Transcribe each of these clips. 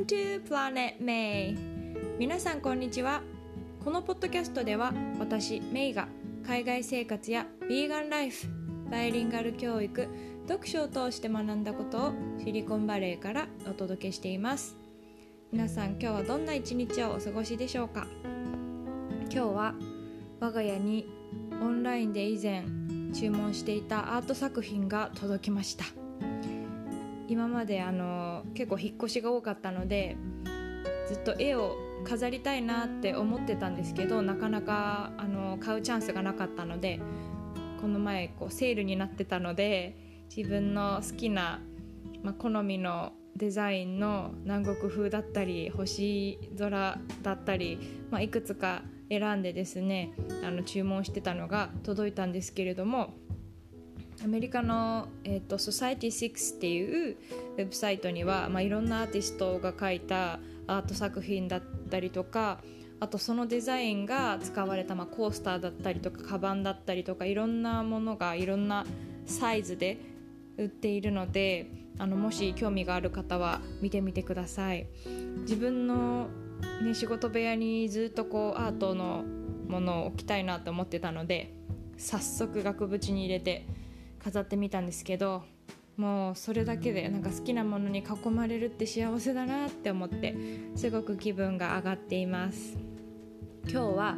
Welcome to Planet May. 皆さんこんにちは。このポッドキャストでは私メイが海外生活やヴィーガンライフバイリンガル教育読書を通して学んだことをシリコンバレーからお届けしています。皆さん今日はどんな一日をお過ごしでしょうか？今日は我が家にオンラインで以前注文していたアート作品が届きました。今まであの結構引っ越しが多かったのでずっと絵を飾りたいなって思ってたんですけどなかなかあの買うチャンスがなかったのでこの前こうセールになってたので自分の好きな、まあ、好みのデザインの南国風だったり星空だったり、まあ、いくつか選んでですねあの注文してたのが届いたんですけれどもアメリカの、えーと、Society6 っていうウェブサイトには、まあ、いろんなアーティストが描いたアート作品だったりとかあとそのデザインが使われた、まあ、コースターだったりとかカバンだったりとかいろんなものがいろんなサイズで売っているのであのもし興味がある方は見てみてください。自分の、ね、仕事部屋にずっとこうアートのものを置きたいなと思ってたので早速額縁に入れて飾ってみたんですけどもうそれだけでなんか好きなものに囲まれるって幸せだなって思ってすごく気分が上がっています。今日は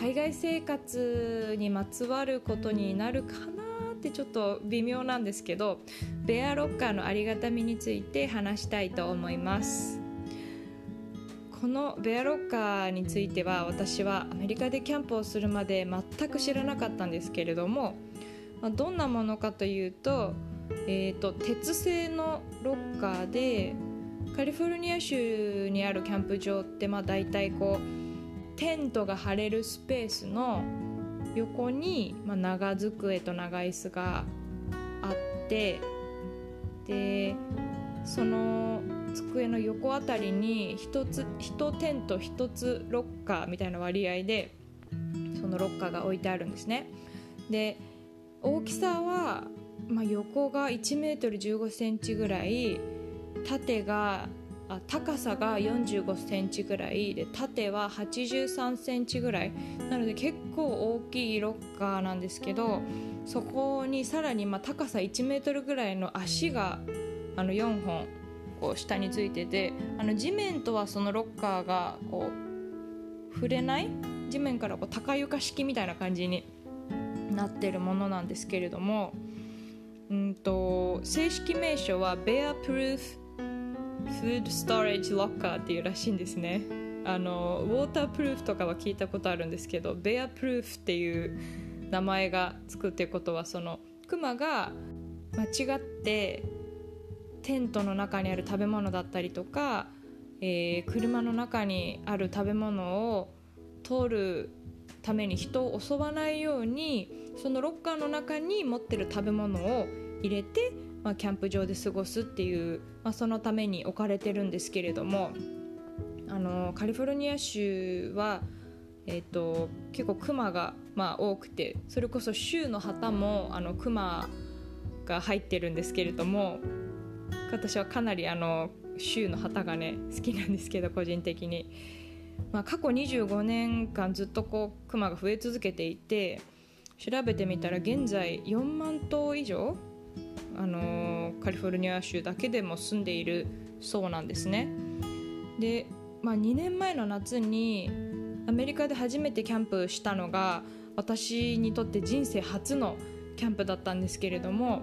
海外生活にまつわることになるかなってちょっと微妙なんですけどベアロッカーのありがたみについて話したいと思います。このベアロッカーについては私はアメリカでキャンプをするまで全く知らなかったんですけれどもまあ、どんなものかというと,、えーと、鉄製のロッカーでカリフォルニア州にあるキャンプ場ってまあ大体こうテントが張れるスペースの横に、まあ、長机と長椅子があってでその机の横あたりに1つ1テント1つロッカーみたいな割合でそのロッカーが置いてあるんですね。で大きさは、まあ、横が1メートル15センチぐらい縦があ高さが45センチぐらいで縦は83センチぐらい。なので結構大きいロッカーなんですけどそこにさらにまあ高さ1メートルぐらいの足があの4本こう下についててあの地面とはそのロッカーがこう触れない？地面からこう高床式みたいな感じになってるものなんですけれども、うんと、正式名称は Bear Proof Food Storage Locker っていうらしいんですね。あのウォータープルーフとかは聞いたことあるんですけどベアプルーフっていう名前がつくっていうことはそのクマが間違ってテントの中にある食べ物だったりとか、えー、車の中にある食べ物を取るために人を襲わないようにそのロッカーの中に持ってる食べ物を入れて、まあ、キャンプ場で過ごすっていう、まあ、そのために置かれてるんですけれどもあのカリフォルニア州は、えーと、結構クマが、まあ、多くてそれこそ州の旗もあのクマが入ってるんですけれども私はかなりあの州の旗がね好きなんですけど個人的に、まあ、過去25年間ずっとこうクマが増え続けていて調べてみたら現在4万頭以上、あのカリフォルニア州だけでも住んでいるそうなんですね。で、まあ、2年前の夏にアメリカで初めてキャンプしたのが私にとって人生初のキャンプだったんですけれども、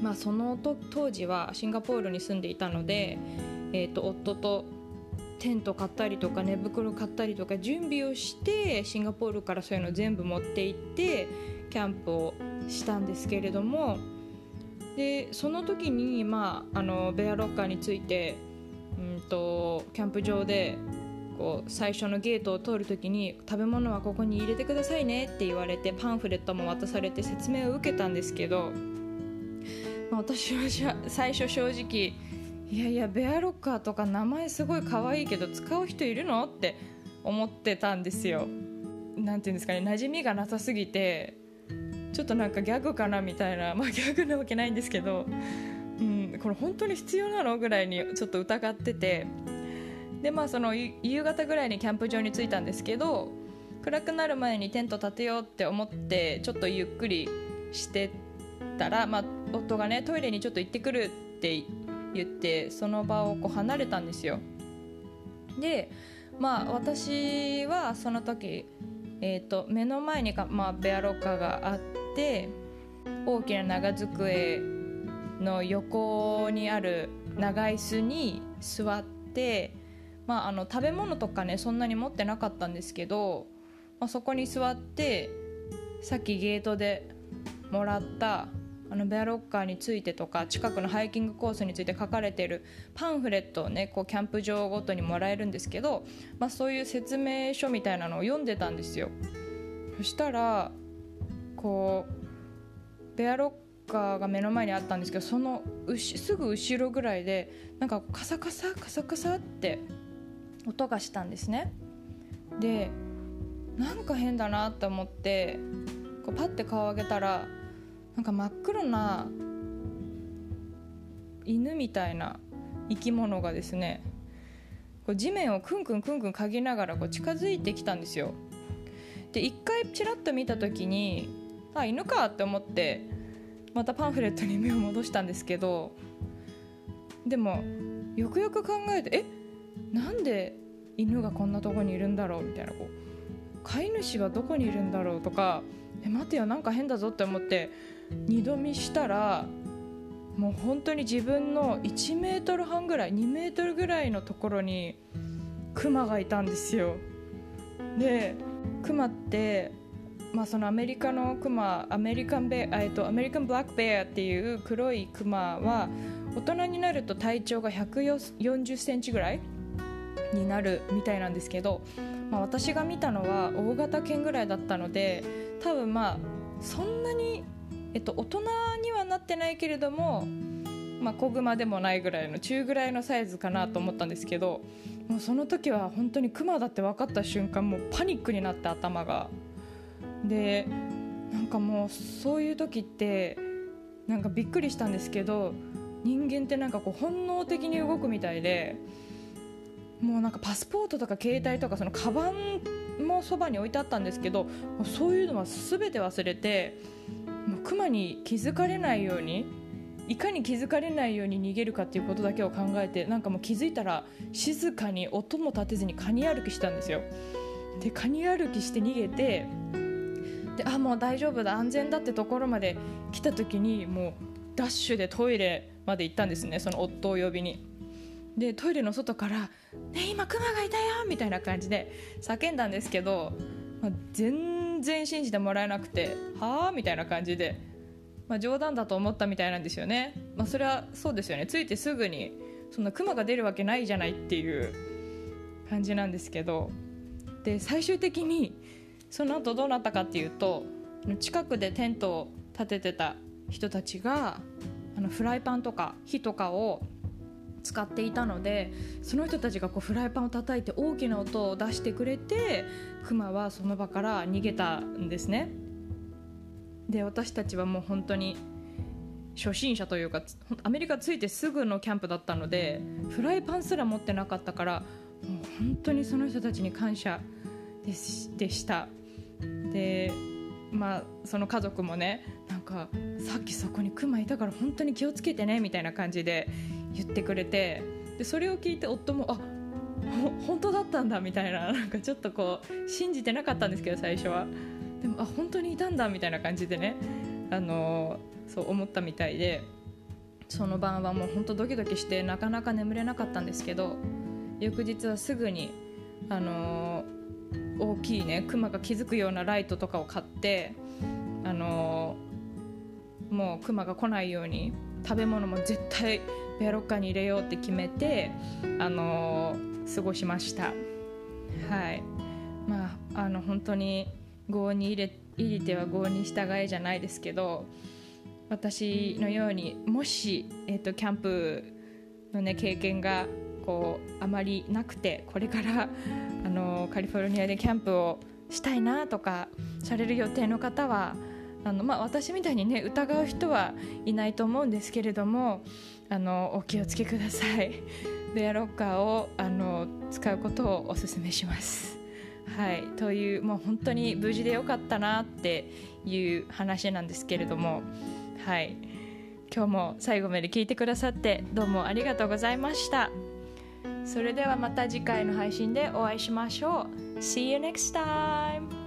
まあ、その当時はシンガポールに住んでいたので、えーと夫とテント買ったりとか寝袋買ったりとか準備をしてシンガポールからそういうの全部持って行ってキャンプをしたんですけれどもでその時に、まあ、あのベアロッカーについて、うんと、キャンプ場でこう最初のゲートを通る時に食べ物はここに入れてくださいねって言われてパンフレットも渡されて説明を受けたんですけど、まあ、私は最初正直いやいやベアロッカーとか名前すごい可愛いけど使う人いるの？って思ってたんですよ。なんていうんですかね馴染みがなさすぎてちょっとなんかギャグかなみたいなまあギャグなわけないんですけどうん、これ本当に必要なのぐらいにちょっと疑ってて。でまあその夕方ぐらいにキャンプ場に着いたんですけど暗くなる前にテント立てようって思ってちょっとゆっくりしてたら、まあ、夫がねトイレにちょっと行ってくるって言ってその場をこう離れたんですよ。でまあ私はその時、えーと、目の前にか、まあ、ベアロッカーがあって大きな長机の横にある長椅子に座って、まあ、あの食べ物とかねそんなに持ってなかったんですけど、まあ、そこに座ってさっきゲートでもらったあのベアロッカーについてとか近くのハイキングコースについて書かれているパンフレットをねこうキャンプ場ごとにもらえるんですけど、まあ、そういう説明書みたいなのを読んでたんですよ。そしたらこうベアロッカーが目の前にあったんですけどそのすぐ後ろぐらいでなんかカサカサカサカサって音がしたんですね。でなんか変だなって思ってこうパッて顔を上げたらなんか真っ黒な犬みたいな生き物がですねこう地面をクンクンクンクン嗅ぎながらこう近づいてきたんですよ。で一回ちらっと見た時にあ犬かって思ってまたパンフレットに目を戻したんですけどでもよくよく考えてえなんで犬がこんなとこにいるんだろう？みたいなこう飼い主はどこにいるんだろう？とかえ待てよなんか変だぞって思って二度見したらもう本当に自分の1メートル半ぐらい2メートルぐらいのところにクマがいたんですよ。でクマってまあ、そのアメリカのクマアメリカンベえっとアメリカンブラックベアっていう黒いクマは大人になると体長が140センチぐらいになるみたいなんですけど、まあ、私が見たのは大型犬ぐらいだったので多分まあそんなにえっと、大人にはなってないけれども、まあ、子熊でもないぐらいの中ぐらいのサイズかなと思ったんですけどもうその時は本当にクマだって分かった瞬間もうパニックになって頭が。でなんかもうそういう時ってなんかびっくりしたんですけど人間ってなんかこう本能的に動くみたいでもうなんかパスポートとか携帯とかそのカバンもそばに置いてあったんですけどそういうのは全て忘れてクマに気づかれないようにいかに気づかれないように逃げるかっていうことだけを考えてなんかもう気づいたら静かに音も立てずにカニ歩きしたんですよでカニ歩きして逃げてであもう大丈夫だ安全だってところまで来た時にもうダッシュでトイレまで行ったんですねその夫を呼びにでトイレの外から「ね今クマがいたよ!」みたいな感じで叫んだんですけど、まあ、全全然信じてもらえなくてはあ？みたいな感じで、まあ、冗談だと思ったみたいなんですよね、まあ、それはそうですよね。ついてすぐにそんなクマが出るわけないじゃないっていう感じなんですけど。で最終的にその後どうなったかっていうと近くでテントを立ててた人たちがあのフライパンとか火とかを使っていたのでその人たちがこうフライパンを叩いて大きな音を出してくれてクマはその場から逃げたんですね。で私たちはもう本当に初心者というかアメリカ着いてすぐのキャンプだったのでフライパンすら持ってなかったからもう本当にその人たちに感謝でした。でまあその家族もねなんかさっきそこにクマいたから本当に気をつけてねみたいな感じで言ってくれてでそれを聞いて夫もあ本当だったんだみたいな なんかちょっとこう信じてなかったんですけど最初は。でもあ本当にいたんだみたいな感じでねあのそう思ったみたいでその晩はもう本当ドキドキしてなかなか眠れなかったんですけど翌日はすぐにあの大きいねクマが気づくようなライトとかを買ってあのもうクマが来ないように食べ物も絶対ベアロッカーに入れようって決めて、あのー、過ごしました。はい。まああの本当に業に入れ入れては業に従えじゃないですけど私のようにもし、えーと、キャンプの、ね、経験がこうあまりなくてこれからあのカリフォルニアでキャンプをしたいなとかされる予定の方はあの、まあ、私みたいにね疑う人はいないと思うんですけれどもあのお気をつけください。ベアロッカーをあの使うことをお勧めします。はい。というもう本当に無事でよかったなっていう話なんですけれども。はい。今日も最後まで聞いてくださってどうもありがとうございました。それではまた次回の配信でお会いしましょう。See you next time!